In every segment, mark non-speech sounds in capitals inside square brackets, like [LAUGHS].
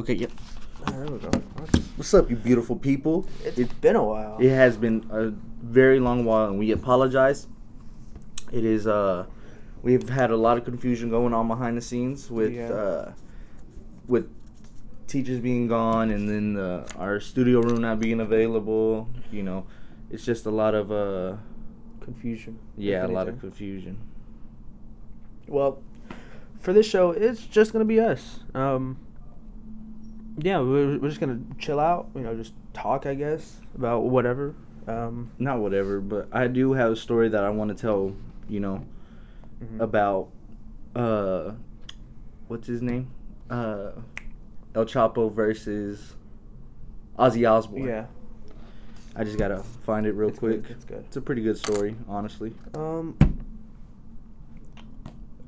Okay, yep. Ah, there we go. What's up, you beautiful people? It's It, been a while. it has been a very long while, and we apologize. It is uh, we've had a lot of confusion going on behind the scenes with Yeah. uh, with teachers being gone, and then uh, our studio room not being available. You know, it's just a lot of uh, Confusion. yeah, a if lot of anything. confusion. Well, for this show, it's just gonna be us. Um, yeah, we're, we're just gonna chill out. You know, just talk, I guess, about whatever. Um, Not whatever, but I do have a story that I want to tell. You know, mhm. about uh what's his name? Uh El Chapo versus Ozzy Osbourne. yeah, I just gotta find it real it's quick. Good, it's good. It's a pretty good story, honestly. Um,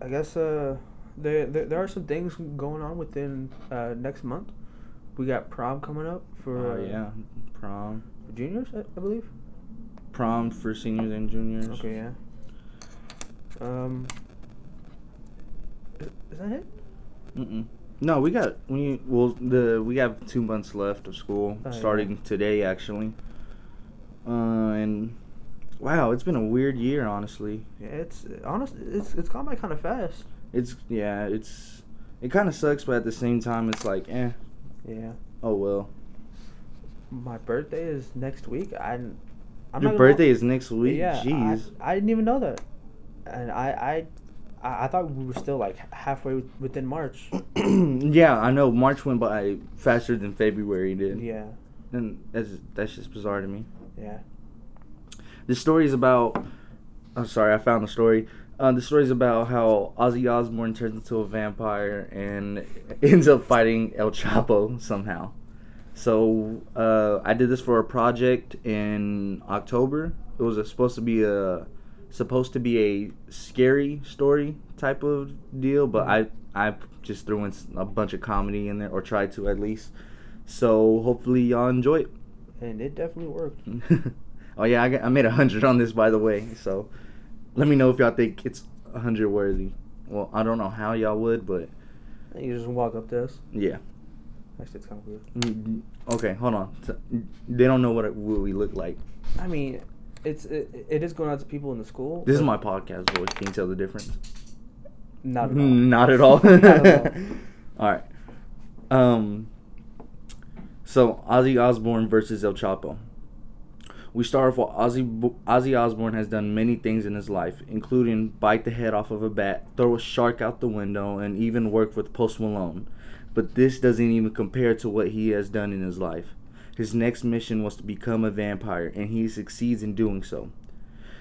I guess uh, there, there there are some things going on within uh, next month. We got prom coming up for Oh uh, yeah. Prom. for juniors, I, I believe. Prom for seniors and juniors. Okay, yeah. Um, is, is that it? Mm-mm. No, we got we well the we have two months left of school Oh, yeah. starting today actually. Uh and wow, it's been a weird year honestly. Yeah, it's honest. It's it's gone by kind of fast. It's yeah, it's it kind of sucks, but at the same time, it's like, eh, Yeah. oh well. My birthday is next week. I. I'm Your birthday lie- is next week. Yeah. I, Jeez. I didn't even know that, and I I I, I thought we were still like halfway within March. [CLEARS THROAT] yeah, I know. March went by faster than February did. Yeah. and that's that's just bizarre to me. Yeah. The story is about. I'm sorry, I found the story. Uh, the story is about how Ozzy Osbourne turns into a vampire and [LAUGHS] ends up fighting El Chapo somehow. So uh, I did this for a project in October. It was a, supposed to be a supposed to be a scary story type of deal, but I I just threw in a bunch of comedy in there or tried to at least. So hopefully y'all enjoy it. And it definitely worked. [LAUGHS] oh yeah, I, got, I made a hundred on this by the way. So let me know if y'all think it's a hundred worthy. Well, I don't know how y'all would, but You just walk up to us. yeah. Actually, it's kind of weird. Mm, Okay, hold on. They don't know what, it, what we look like. I mean, it's it, it is going out to people in the school. This is my podcast voice. Can you tell the difference? Not at [LAUGHS] all. Not at all. [LAUGHS] Not at all. [LAUGHS] all right. Um. So Ozzy Osbourne versus El Chapo. We start off with Ozzy. Ozzy Osbourne has done many things in his life, including bite the head off of a bat, throw a shark out the window, and even work with Post Malone. But this doesn't even compare to what he has done in his life. His next mission was to become a vampire, and he succeeds in doing so.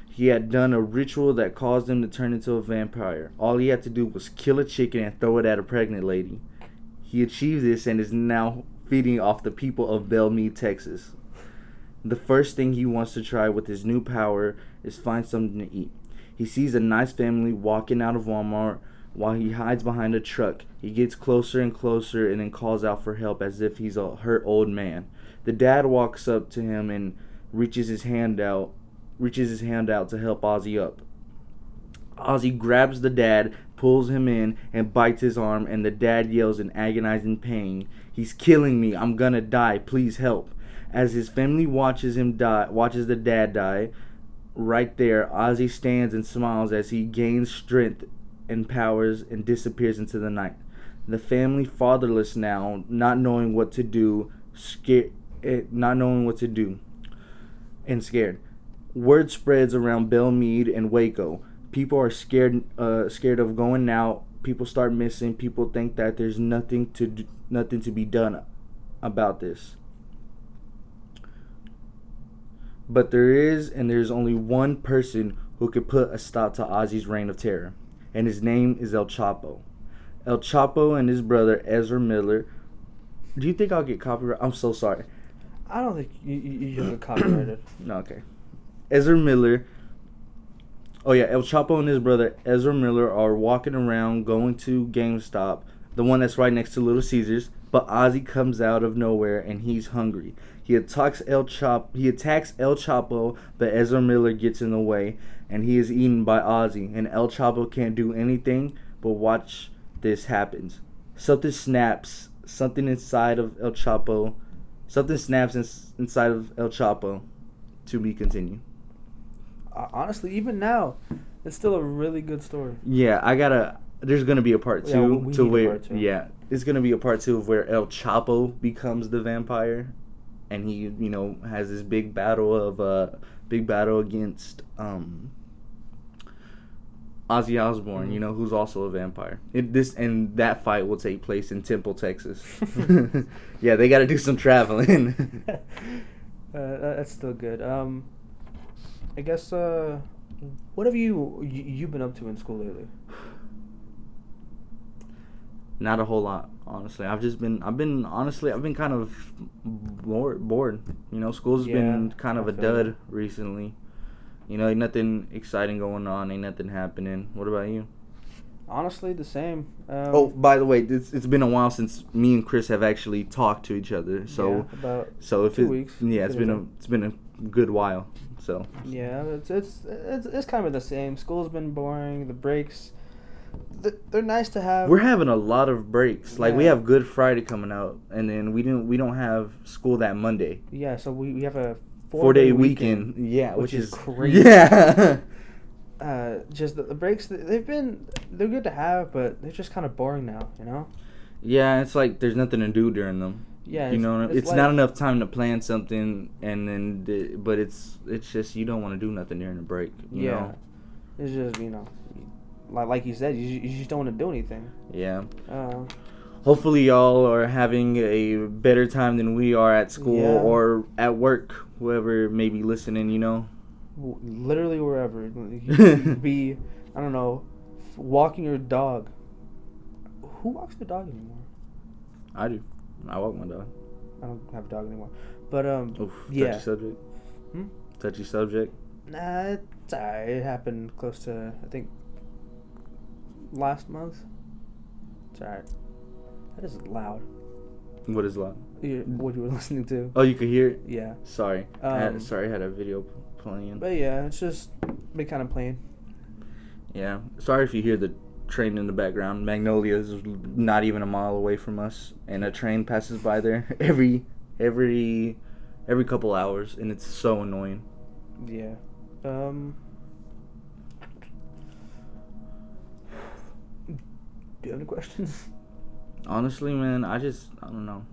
He had done a ritual that caused him to turn into a vampire. All he had to do was kill a chicken and throw it at a pregnant lady. He achieved this and is now feeding off the people of Belmead, Texas. The first thing he wants to try with his new power is find something to eat. He sees a nice family walking out of Walmart while he hides behind a truck. He gets closer and closer and then calls out for help as if he's a hurt old man. The dad walks up to him and reaches his hand out reaches his hand out to help Ozzy up. Ozzy grabs the dad, pulls him in, and bites his arm, and the dad yells in agonizing pain, He's killing me, I'm gonna die, please help. As his family watches him die watches the dad die, right there, Ozzy stands and smiles as he gains strength and powers and disappears into the night. The family fatherless now, not knowing what to do, scared not knowing what to do and scared. Word spreads around Belmead and Waco. People are scared, uh, scared of going out. People start missing. People think that there's nothing to do, nothing to be done about this. But there is, and there's only one person who could put a stop to Ozzy's reign of terror, and his name is El Chapo. El Chapo and his brother Ezra Miller. Do you think I'll get copyright? I'm so sorry. I don't think you you, you get copyrighted. [CLEARS THROAT] No, okay. Ezra Miller. Oh yeah, El Chapo and his brother Ezra Miller are walking around going to GameStop, the one that's right next to Little Caesars. But Ozzy comes out of nowhere and he's hungry. He attacks El Chop. He attacks El Chapo, but Ezra Miller gets in the way, and he is eaten by Ozzy. And El Chapo can't do anything but watch this happens. Something snaps something inside of El Chapo, something snaps in, inside of El Chapo, to be continued. Honestly, even now, it's still a really good story. Yeah, I gotta. There's gonna be a part Yeah, two we to where part two. yeah, it's gonna be a part two of where El Chapo becomes the vampire, and he you know has this big battle of uh big battle against um Ozzy Osbourne, Mhm. you know, who's also a vampire. It, this and that fight will take place in Temple, Texas. [LAUGHS] [LAUGHS] yeah, they got to do some traveling. [LAUGHS] uh, that's still good. Um, I guess. Uh, what have you, you you been up to in school lately? Not a whole lot, honestly. I've just been, I've been, honestly, I've been kind of bored. bored. You know, school's been kind of I a dud that. recently. You know, ain't nothing exciting going on, ain't nothing happening. What about you? Honestly, the same. Um, oh, by the way, it's, it's been a while since me and Chris have actually talked to each other. So, yeah, about so if two it, weeks, yeah, it's been a, it's been a good while. So, yeah, it's it's it's, it's kind of the same. School's been boring. The breaks, they're nice to have. we're having a lot of breaks. Like we have Good Friday coming out, and then we didn't, we don't have school that Monday. yeah, so we, we have a four day weekend. Yeah, which which, is is crazy. [LAUGHS] Yeah. Uh, just the, the breaks, they've been they're good to have, but they're just kind of boring now. You know. yeah, it's like there's nothing to do during them. Yeah, you know, it's, like- not enough time to plan something, and then, the, but it's it's just you don't want to do nothing during the break. You yeah, Know? it's just you know, like like you said, you, you just don't want to do anything. Yeah. Uh, Hopefully, y'all are having a better time than we are at school Yeah. or at work. Whoever may be listening, you know. literally wherever. [LAUGHS] Be, I don't know, walking your dog. Who walks the dog anymore? I do. I walk my dog. I don't have a dog anymore. But um, Oof, yeah. Touchy subject. Hmm? Touchy subject. Nah, it's alright. It happened close to I think last month. It's alright. That is loud. What is loud? You- What you were [LAUGHS] listening to? Oh, you could hear it. Yeah. Sorry. I had, Um, sorry, I had a video playing. But yeah, it's just been kind of plain. Yeah. Sorry if you hear the train in the background. Magnolia is not even a mile away from us, and a train passes by there [LAUGHS] every every every couple hours, and it's so annoying. Yeah. Um. You have any questions? Honestly, man, I just I don't know.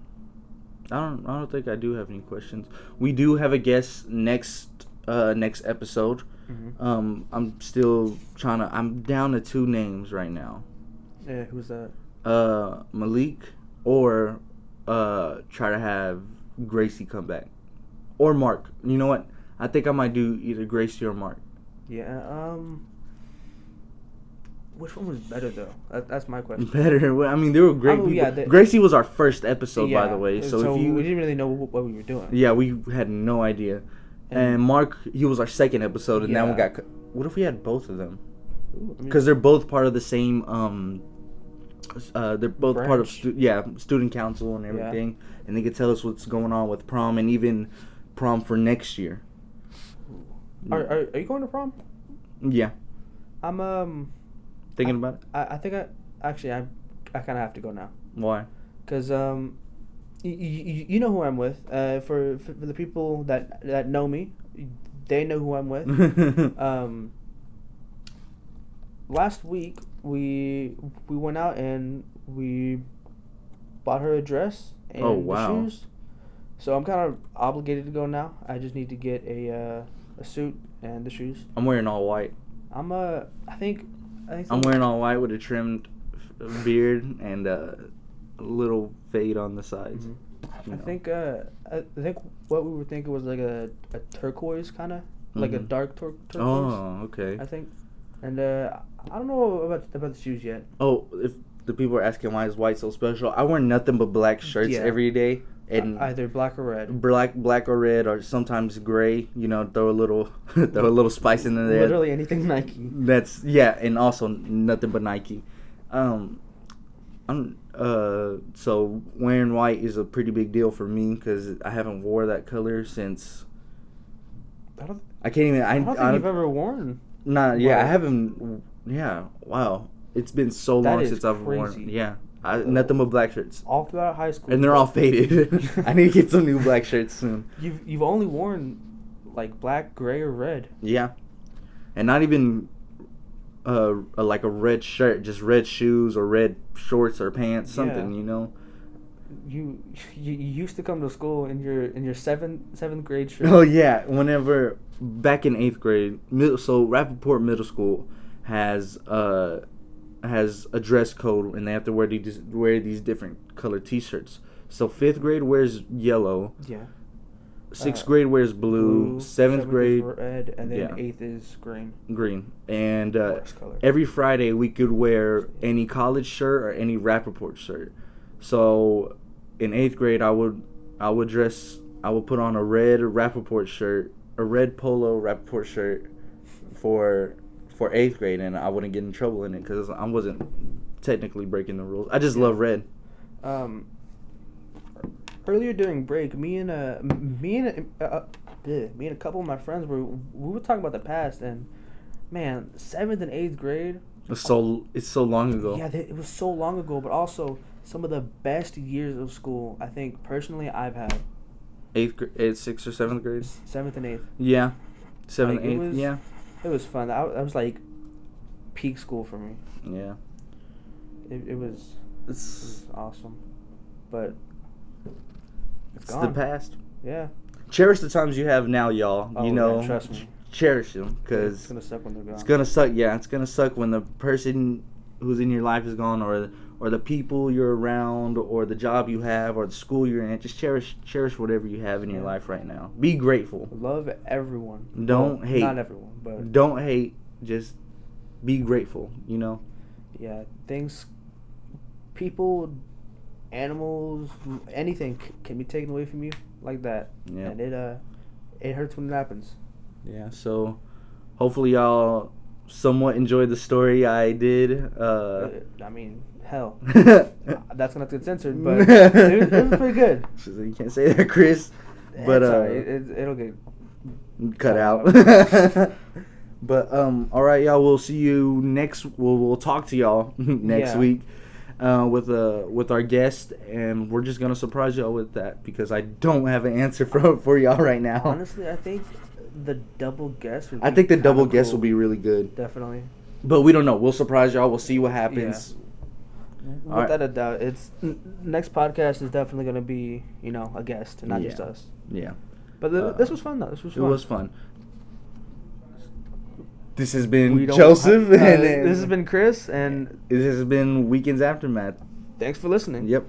I don't I don't think I do have any questions. We do have a guest next uh next episode. Mm-hmm. Um I'm still trying to I'm down to two names right now. Yeah. Who's that? Uh Malik or uh try to have Gracie come back. Or Mark. You know what? I think I might do either Gracie or Mark. Yeah. Um. Which one was better though? That, that's my question. [LAUGHS] Better. Well, I mean, they were great Oh, people. yeah, they- Gracie was our first episode, by the way. So, if we didn't really know what, what we were doing. yeah, we had no idea. And, And- Mark, he was our second episode, and that one Yeah. got. What if we had both of them? Ooh, I mean, Because they're both part of the same. um uh, they're both part of stu- yeah student council and Yeah. everything, and they could tell us what's going on with prom and even prom for next year. Are, are are you going to prom? Yeah, I'm um. Thinking I- about it. I, I think I actually I I kind of have to go now. Why? Cause um, you, you, you know who I'm with. Uh, for, for the people that that know me, they know who I'm with. [LAUGHS] um, last week we we went out and we bought her a dress and Oh, wow. shoes. So I'm kind of obligated to go now. I just need to get a uh, a suit and the shoes. I'm wearing all white. I'm uh I think I I'm wearing all white with a trimmed beard and a little fade on the sides. Mhm. you I think uh, I think what we were thinking was like a, a turquoise kind of like a Mhm. dark tur- turquoise. Oh, okay. I think, and uh, I don't know about about the shoes yet. Oh, if the people are asking why is white so special, I wear nothing but black shirts Yeah. every day, and either black or red. black, black or red, or sometimes gray. You know, throw a little, [LAUGHS] throw a little spice in there. Literally anything Nike. That's yeah, and also nothing but Nike. Um, I'm uh, so wearing white is a pretty big deal for me because I haven't wore that color since I don't, I can't even. I, I don't think I you've ever worn. Nah, yeah, I haven't. Yeah, wow. It's been so That long since I've worn. Yeah, I, nothing but black shirts, all throughout high school. and they're all faded. [LAUGHS] I need to get some new black shirts soon. You've you've only worn like black, gray, or red. Yeah, and not even uh a, like a red shirt, just red shoes or red shorts or pants, something. Yeah. You know. You, [LAUGHS] you you used to come to school in your in your seventh seventh grade shirt. Oh yeah, whenever back in eighth grade, middle, so Rappaport Middle School has uh has a dress code and they have to wear these wear these different colored T-shirts. So fifth grade wears yellow, Yeah. sixth Uh, grade wears blue, seventh is grade red, and then yeah. eighth is green. green, and uh, color. every Friday we could wear any college shirt or any Rappaport shirt. So in eighth grade, I would I would dress I would put on a red Rappaport shirt, a red polo Rappaport shirt for for eighth grade, and I wouldn't get in trouble in it because I wasn't technically breaking the rules. I just love red. Um, earlier during break, me and uh, me and uh, uh, bleh, me and a couple of my friends were we were talking about the past, and man, seventh and eighth grade. It's so it's so long ago. Yeah, they, it was so long ago, but also some of the best years of school. I think personally, I've had Eighth grade, sixth or seventh grade. seventh and eighth. Yeah, seventh, Like, eighth. was- yeah, It was fun. That, that was like peak school for me. yeah. It, it was it It's was awesome, but it's the past. Yeah. Cherish the times you have now, y'all. Oh, you know, trust me. cherish them cause it's gonna suck when they're gone. it's gonna suck. Yeah, it's gonna suck when the person who's in your life is gone, or or the people you're around, or the job you have, or the school you're in. Just cherish cherish whatever you have in your life right now. Be grateful. Love everyone. Don't Well, hate. Not everyone, but Don't hate. Just be grateful. You know. yeah, things, people, animals, anything c- can be taken away from you like that, Yeah. and it uh, it hurts when it happens. Yeah. So, hopefully y'all somewhat enjoyed the story I did. Uh, Uh, I mean, hell, [LAUGHS] that's gonna get censored, [LAUGHS] but it, was, it was pretty good. [LAUGHS] You can't say that, Chris. But uh, it, it'll get cut cut out. out. but um, all right, y'all. We'll see you next. We'll we'll talk to y'all next Yeah. week. Uh, with uh with our guest, and we're just gonna surprise y'all with that because I don't have an answer for for y'all right now. honestly. I think the double guess. Would I think the double guess cool. will be really good, definitely. but we don't know. We'll surprise y'all. We'll see what happens. Without right. a doubt, it's n- next podcast is definitely gonna be you know a guest and not just us. Yeah, But th- Uh, this was fun though. This was fun. it was fun. This has been Joseph, uh, and this has been Chris, and this has been Weekends Aftermath. thanks for listening. Yep.